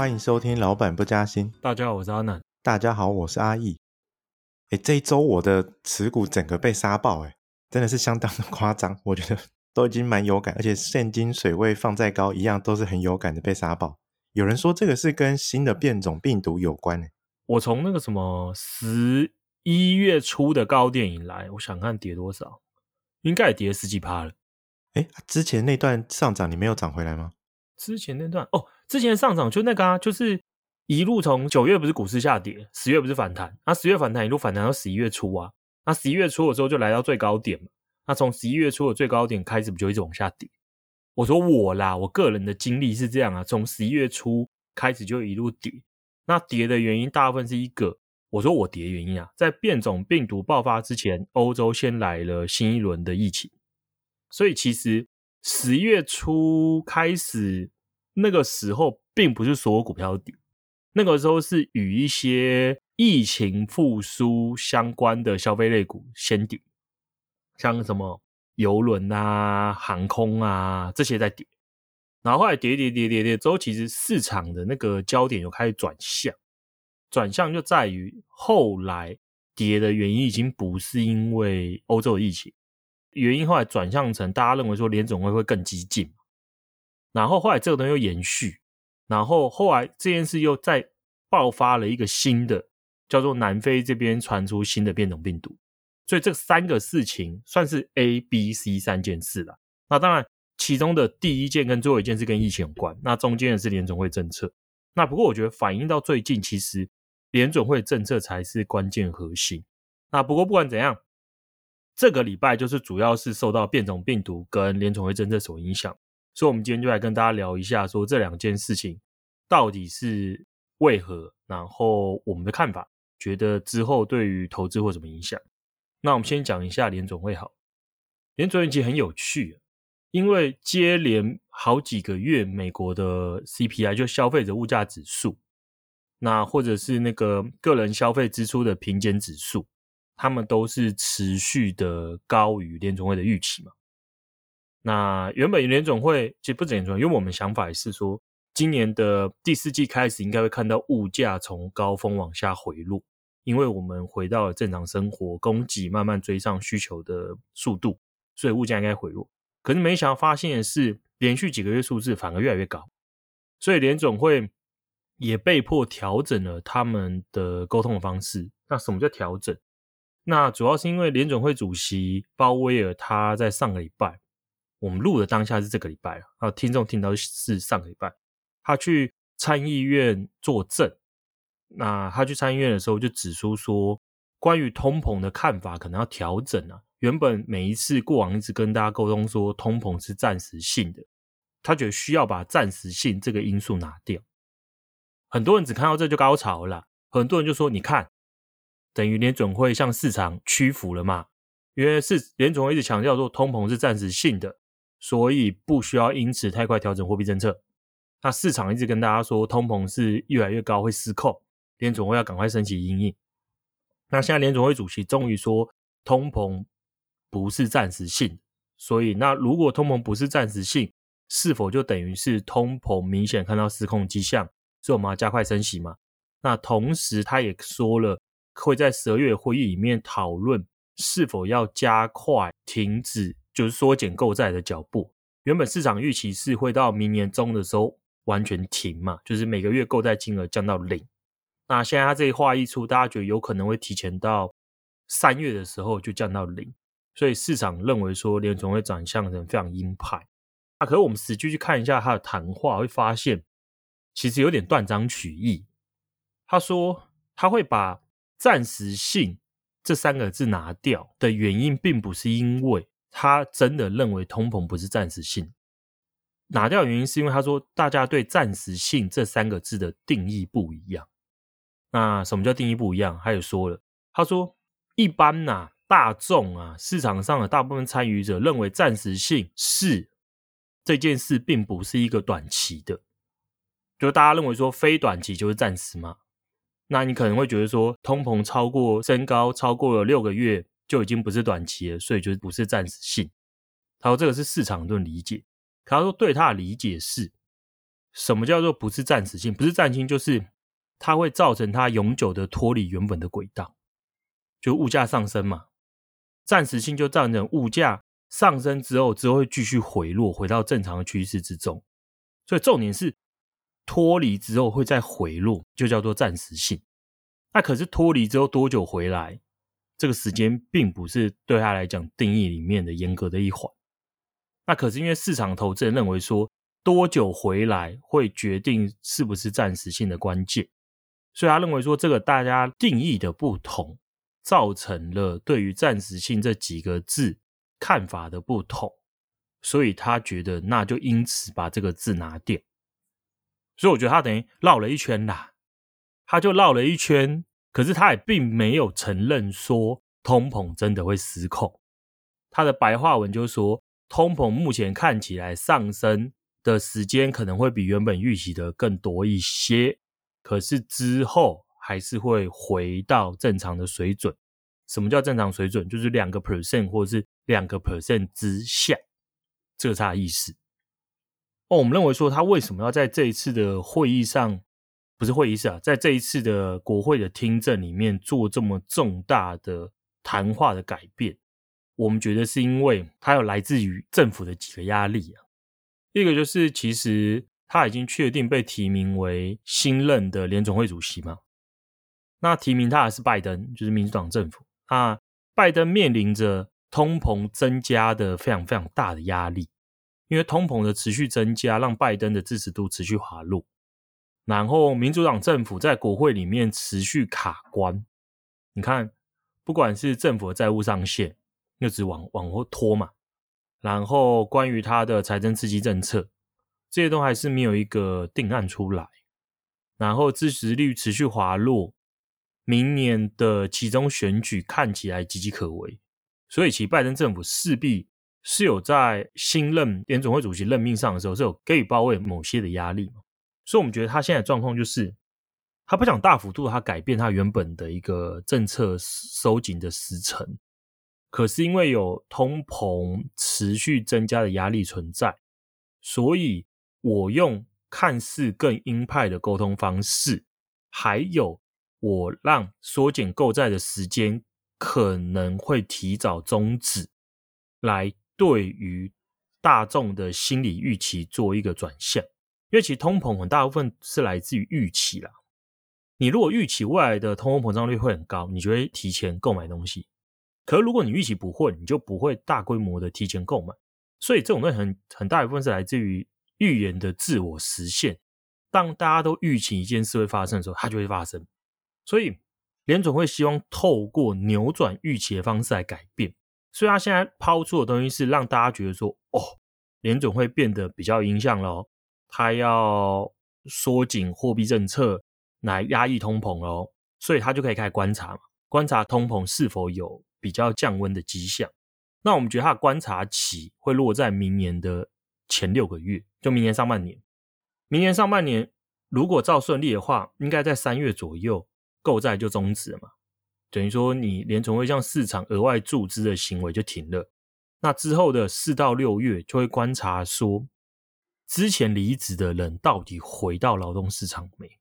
欢迎收听《老板不加薪》。大家好，我是阿南。大家好，我是阿义。哎，这一周我的持股整个被杀爆，哎，真的是相当的夸张。我觉得都已经蛮有感，而且现金水位放再高，一样都是很有感的被杀爆。有人说这个是跟新的变种病毒有关，呢，我从那个什么十一月初的高点以来，我想看跌多少，应该也跌了十几趴了。哎，之前那段上涨你没有涨回来吗？之前那段哦，之前上涨就那个啊，就是一路从九月不是股市下跌，十月不是反弹，那、啊、十月反弹一路反弹到十一月初啊，那十一月初的时候就来到最高点嘛，那从十一月初的最高点开始不就一直往下跌？我说我啦，我个人的经历是这样啊，从十一月初开始就一路跌，那跌的原因大部分是一个，我说我跌的原因啊，在变种病毒爆发之前，欧洲先来了新一轮的疫情。所以其实十月初开始，那个时候并不是所有股票跌，那个时候是与一些疫情复苏相关的消费类股先跌，像什么游轮啊、航空啊这些在跌，然后后来跌跌跌跌跌之后，其实市场的那个焦点又开始转向，转向就在于后来跌的原因已经不是因为欧洲的疫情。原因后来转向成大家认为说联准会会更激进，然后后来这个东西又延续，然后后来这件事又再爆发了一个新的，叫做南非这边传出新的变种病毒，所以这三个事情算是 A、B、C 三件事了。那当然，其中的第一件跟最后一件是跟疫情有关，那中间的是联总会政策。那不过我觉得反映到最近，其实联准会政策才是关键核心。那不过不管怎样。这个礼拜就是主要是受到变种病毒跟联准会政策所影响，所以我们今天就来跟大家聊一下，说这两件事情到底是为何，然后我们的看法，觉得之后对于投资会什么影响。那我们先讲一下联总会好，联总会其实很有趣，因为接连好几个月美国的 CPI 就消费者物价指数，那或者是那个个人消费支出的平减指数。他们都是持续的高于联总会的预期嘛？那原本联总会其实不止联准会，因为我们想法也是说，今年的第四季开始应该会看到物价从高峰往下回落，因为我们回到了正常生活，供给慢慢追上需求的速度，所以物价应该回落。可是没想到发现的是，连续几个月数字反而越来越高，所以联总会也被迫调整了他们的沟通的方式。那什么叫调整？那主要是因为联准会主席鲍威尔他在上个礼拜，我们录的当下是这个礼拜，啊，听众听到是上个礼拜，他去参议院作证，那他去参议院的时候就指出说，关于通膨的看法可能要调整啊，原本每一次过往一直跟大家沟通说通膨是暂时性的，他觉得需要把暂时性这个因素拿掉，很多人只看到这就高潮了，很多人就说你看。等于联准会向市场屈服了嘛？因为是联准会一直强调说通膨是暂时性的，所以不需要因此太快调整货币政策。那市场一直跟大家说通膨是越来越高会失控，联准会要赶快升息因应。那现在联准会主席终于说通膨不是暂时性，所以那如果通膨不是暂时性，是否就等于是通膨明显看到失控迹象，所以我们要加快升息嘛？那同时他也说了。会在十二月会议里面讨论是否要加快停止，就是缩减购债的脚步。原本市场预期是会到明年中的时候完全停嘛，就是每个月购债金额降到零。那现在他这一话一出，大家觉得有可能会提前到三月的时候就降到零，所以市场认为说联准会转向成非常鹰派。啊可是我们实际去看一下他的谈话，会发现其实有点断章取义。他说他会把暂时性这三个字拿掉的原因，并不是因为他真的认为通膨不是暂时性。拿掉原因是因为他说，大家对暂时性这三个字的定义不一样。那什么叫定义不一样？他也说了，他说一般呐、大众啊，市场上的大部分参与者认为暂时性是这件事，并不是一个短期的，就大家认为说非短期就是暂时嘛。那你可能会觉得说，通膨超过升高超过了六个月就已经不是短期了，所以就不是暂时性。他说这个是市场论理解，可他说对他的理解是，什么叫做不是暂时性？不是暂时性，就是它会造成它永久的脱离原本的轨道，就物价上升嘛。暂时性就造成物价上升之后，之后会继续回落，回到正常的趋势之中。所以重点是脱离之后会再回落，就叫做暂时性。那可是脱离之后多久回来？这个时间并不是对他来讲定义里面的严格的一环。那可是因为市场投资人认为说，多久回来会决定是不是暂时性的关键，所以他认为说，这个大家定义的不同，造成了对于暂时性这几个字看法的不同，所以他觉得那就因此把这个字拿掉。所以我觉得他等于绕了一圈啦，他就绕了一圈。可是他也并没有承认说通膨真的会失控。他的白话文就说，通膨目前看起来上升的时间可能会比原本预期的更多一些，可是之后还是会回到正常的水准。什么叫正常水准？就是两个 percent 或是两个 percent 之下，这个差意思。哦，我们认为说他为什么要在这一次的会议上？不是会议室啊，在这一次的国会的听证里面做这么重大的谈话的改变，我们觉得是因为他有来自于政府的几个压力啊。一个就是其实他已经确定被提名为新任的联总会主席嘛，那提名他还是拜登，就是民主党政府啊。拜登面临着通膨增加的非常非常大的压力，因为通膨的持续增加，让拜登的支持度持续滑落。然后，民主党政府在国会里面持续卡关，你看，不管是政府的债务上限，又直往往后拖嘛。然后，关于他的财政刺激政策，这些都还是没有一个定案出来。然后，支持率持续滑落，明年的期中选举看起来岌岌可危。所以，其拜登政府势必是有在新任联总会主席任命上的时候，是有给予鲍威某些的压力嘛。所以，我们觉得他现在状况就是，他不想大幅度他改变他原本的一个政策收紧的时程，可是因为有通膨持续增加的压力存在，所以我用看似更鹰派的沟通方式，还有我让缩减购债的时间可能会提早终止，来对于大众的心理预期做一个转向。因为其实通膨很大部分是来自于预期啦。你如果预期未来的通货膨胀率会很高，你就会提前购买东西。可是如果你预期不会，你就不会大规模的提前购买。所以这种东西很很大一部分是来自于预言的自我实现。当大家都预期一件事会发生的时候，它就会发生。所以联准会希望透过扭转预期的方式来改变。所以他现在抛出的东西是让大家觉得说，哦，联总会变得比较鹰向了。他要缩紧货币政策来压抑通膨哦，所以他就可以开始观察嘛，观察通膨是否有比较降温的迹象。那我们觉得他的观察期会落在明年的前六个月，就明年上半年。明年上半年如果照顺利的话，应该在三月左右购债就终止了嘛，等于说你联准会向市场额外注资的行为就停了。那之后的四到六月就会观察说。之前离职的人到底回到劳动市场没？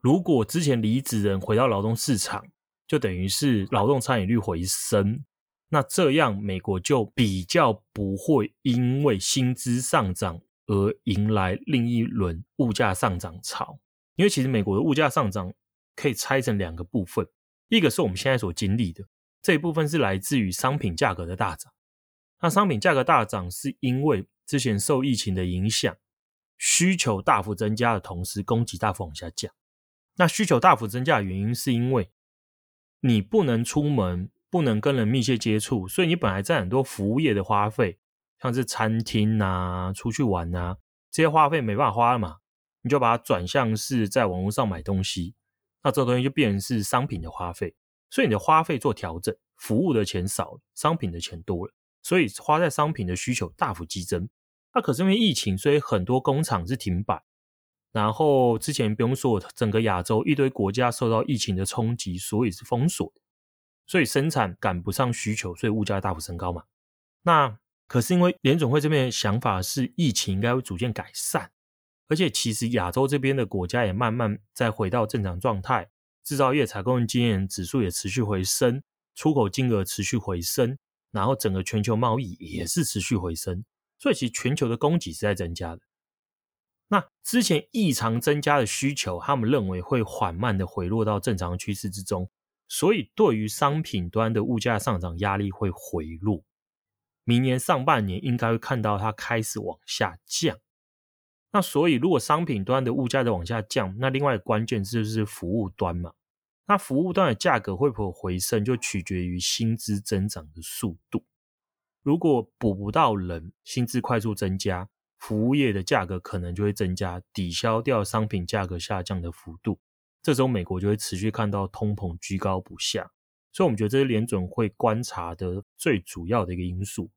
如果之前离职人回到劳动市场，就等于是劳动参与率回升，那这样美国就比较不会因为薪资上涨而迎来另一轮物价上涨潮。因为其实美国的物价上涨可以拆成两个部分，一个是我们现在所经历的这一部分是来自于商品价格的大涨，那商品价格大涨是因为。之前受疫情的影响，需求大幅增加的同时，供给大幅往下降。那需求大幅增加的原因，是因为你不能出门，不能跟人密切接触，所以你本来在很多服务业的花费，像是餐厅啊、出去玩啊，这些花费没办法花了嘛，你就把它转向是在网络上买东西，那这个东西就变成是商品的花费，所以你的花费做调整，服务的钱少了，商品的钱多了，所以花在商品的需求大幅激增。那可是因为疫情，所以很多工厂是停摆。然后之前不用说，整个亚洲一堆国家受到疫情的冲击，所以是封锁，所以生产赶不上需求，所以物价大幅升高嘛。那可是因为联准会这边的想法是，疫情应该会逐渐改善，而且其实亚洲这边的国家也慢慢在回到正常状态，制造业采购经验指数也持续回升，出口金额持续回升，然后整个全球贸易也是持续回升，所以其实全球的供给是在增加的。那之前异常增加的需求，他们认为会缓慢的回落到正常趋势之中，所以对于商品端的物价上涨压力会回落。明年上半年应该会看到它开始往下降。那所以，如果商品端的物价在往下降，那另外关键就是服务端嘛。那服务端的价格会不会回升，就取决于薪资增长的速度。如果补不到人，薪资快速增加，服务业的价格可能就会增加，抵消掉商品价格下降的幅度。这时候，美国就会持续看到通膨居高不下。所以，我们觉得这是联准会观察的最主要的一个因素。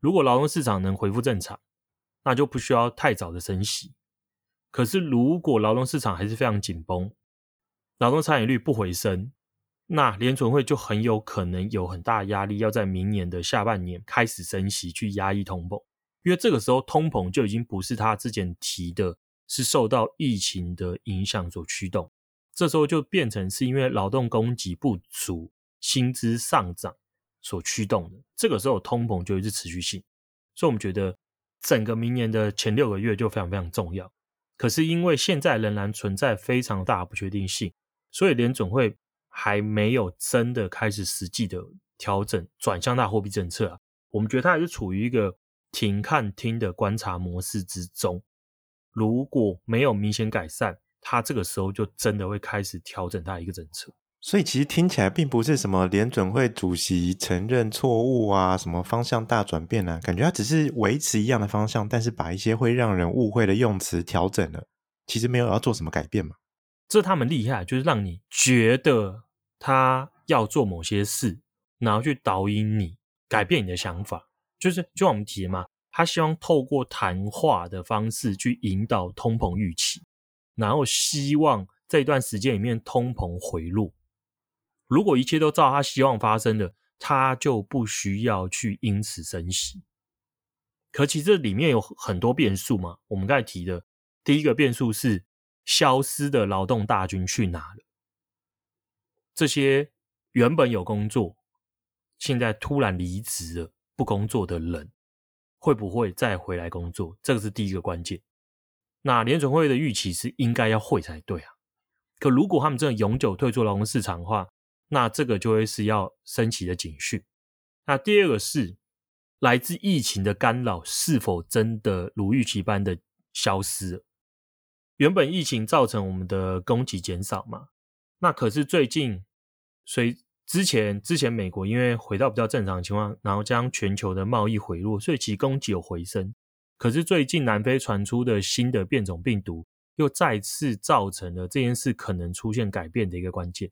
如果劳动市场能恢复正常，那就不需要太早的升息。可是，如果劳动市场还是非常紧绷，劳动参与率不回升，那联准会就很有可能有很大压力，要在明年的下半年开始升息去压抑通膨。因为这个时候通膨就已经不是他之前提的，是受到疫情的影响所驱动。这时候就变成是因为劳动供给不足、薪资上涨所驱动的。这个时候通膨就会是持续性，所以我们觉得。整个明年的前六个月就非常非常重要，可是因为现在仍然存在非常大的不确定性，所以联准会还没有真的开始实际的调整转向大货币政策啊。我们觉得它还是处于一个停看听的观察模式之中。如果没有明显改善，它这个时候就真的会开始调整它一个政策。所以其实听起来并不是什么联准会主席承认错误啊，什么方向大转变啊，感觉他只是维持一样的方向，但是把一些会让人误会的用词调整了，其实没有要做什么改变嘛。这他们厉害，就是让你觉得他要做某些事，然后去导引你改变你的想法，就是就我们提的嘛，他希望透过谈话的方式去引导通膨预期，然后希望这一段时间里面通膨回落。如果一切都照他希望发生的，他就不需要去因此生息。可其实这里面有很多变数嘛。我们刚才提的第一个变数是消失的劳动大军去哪了？这些原本有工作，现在突然离职了不工作的人，会不会再回来工作？这个是第一个关键。那联准会的预期是应该要会才对啊。可如果他们真的永久退出劳动市场的话，那这个就会是要升起的警讯。那第二个是来自疫情的干扰是否真的如预期般的消失了？原本疫情造成我们的供给减少嘛，那可是最近随之前之前美国因为回到比较正常的情况，然后将全球的贸易回落，所以其供给有回升。可是最近南非传出的新的变种病毒，又再次造成了这件事可能出现改变的一个关键。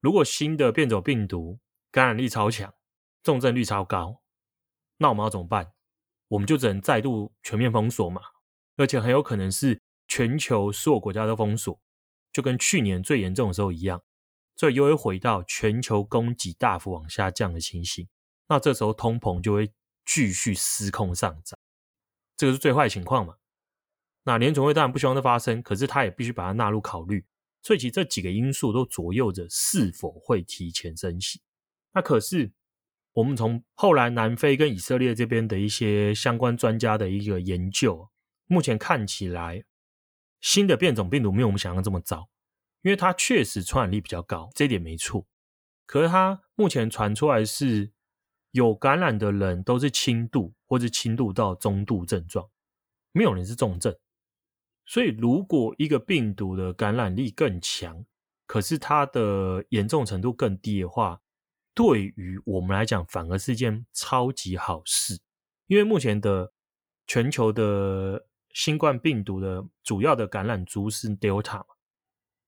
如果新的变种病毒感染力超强、重症率超高，那我们要怎么办？我们就只能再度全面封锁嘛，而且很有可能是全球所有国家都封锁，就跟去年最严重的时候一样，所以又会回到全球供给大幅往下降的情形。那这时候通膨就会继续失控上涨，这个是最坏情况嘛。那联总会当然不希望这发生，可是他也必须把它纳入考虑。所以其实这几个因素都左右着是否会提前升息。那可是我们从后来南非跟以色列这边的一些相关专家的一个研究，目前看起来新的变种病毒没有我们想象这么糟，因为它确实传染力比较高，这一点没错。可是它目前传出来是有感染的人都是轻度或是轻度到中度症状，没有人是重症。所以，如果一个病毒的感染力更强，可是它的严重程度更低的话，对于我们来讲，反而是一件超级好事。因为目前的全球的新冠病毒的主要的感染株是 Delta 嘛，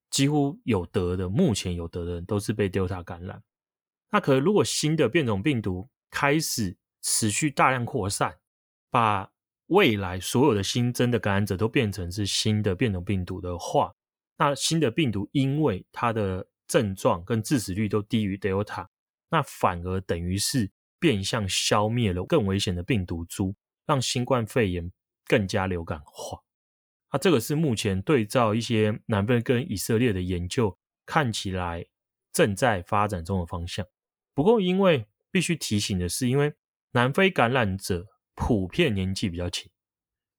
几乎有得的，目前有得的人都是被 Delta 感染。那可能如果新的变种病毒开始持续大量扩散，把未来所有的新增的感染者都变成是新的变种病毒的话，那新的病毒因为它的症状跟致死率都低于 Delta，那反而等于是变相消灭了更危险的病毒株，让新冠肺炎更加流感化。那，这个是目前对照一些南非跟以色列的研究，看起来正在发展中的方向。不过，因为必须提醒的是，因为南非感染者普遍年纪比较轻，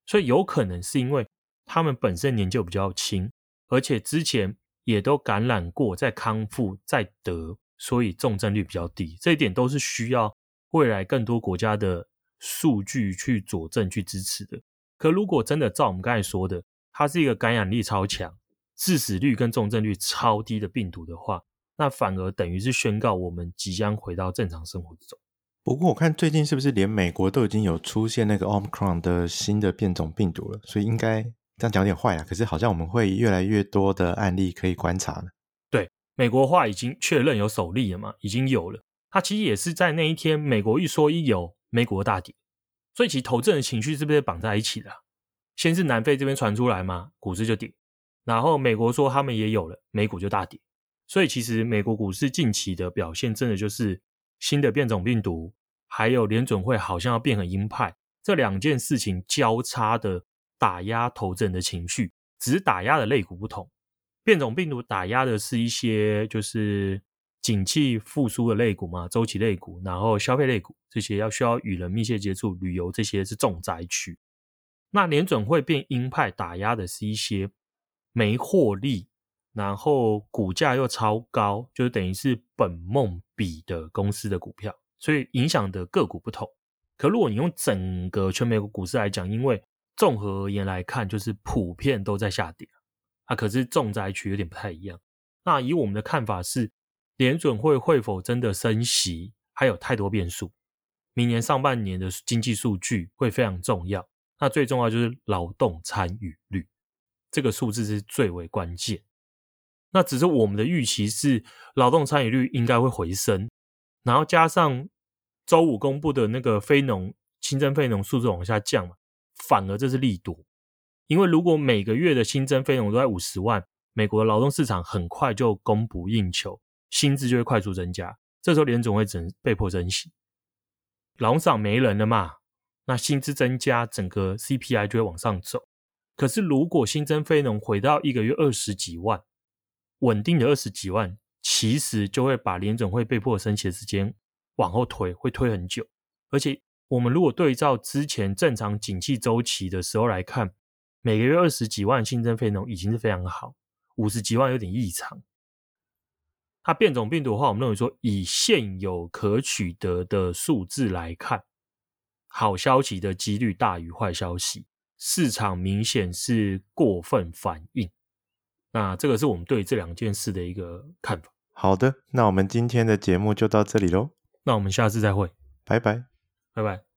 所以有可能是因为他们本身年纪比较轻，而且之前也都感染过，再康复再得，所以重症率比较低。这一点都是需要未来更多国家的数据去佐证、去支持的。可如果真的照我们刚才说的，它是一个感染力超强、致死率跟重症率超低的病毒的话，那反而等于是宣告我们即将回到正常生活之中。不过我看最近是不是连美国都已经有出现那个 Omicron 的新的变种病毒了？所以应该这样讲有点坏啊。可是好像我们会越来越多的案例可以观察了。对，美国话已经确认有首例了嘛，已经有了。它其实也是在那一天，美国一说一有，美国大跌。所以其投资人的情绪是不是绑在一起的？先是南非这边传出来嘛，股市就跌，然后美国说他们也有了，美股就大跌。所以其实美国股市近期的表现，真的就是。新的变种病毒，还有联准会好像要变很鹰派，这两件事情交叉的打压投资人的情绪，只是打压的类股不同。变种病毒打压的是一些就是景气复苏的类股嘛，周期类股，然后消费类股这些要需要与人密切接触、旅游这些是重灾区。那联准会变鹰派打压的是一些没获利。然后股价又超高，就是等于是本梦比的公司的股票，所以影响的个股不同。可如果你用整个全美国股市来讲，因为综合而言来看，就是普遍都在下跌啊。可是重灾区有点不太一样。那以我们的看法是，联准会会否真的升息，还有太多变数。明年上半年的经济数据会非常重要。那最重要就是劳动参与率，这个数字是最为关键。那只是我们的预期是劳动参与率应该会回升，然后加上周五公布的那个非农新增非农数字往下降嘛，反而这是利多。因为如果每个月的新增非农都在五十万，美国的劳动市场很快就供不应求，薪资就会快速增加，这时候联总会只能被迫升息。劳动市场没人了嘛，那薪资增加，整个 CPI 就会往上走。可是如果新增非农回到一个月二十几万，稳定的二十几万，其实就会把联准会被迫升息的时间往后推，会推很久。而且，我们如果对照之前正常景气周期的时候来看，每个月二十几万新增非农已经是非常好，五十几万有点异常。它变种病毒的话，我们认为说，以现有可取得的数字来看，好消息的几率大于坏消息，市场明显是过分反应。那这个是我们对这两件事的一个看法。好的，那我们今天的节目就到这里喽。那我们下次再会，拜拜，拜拜。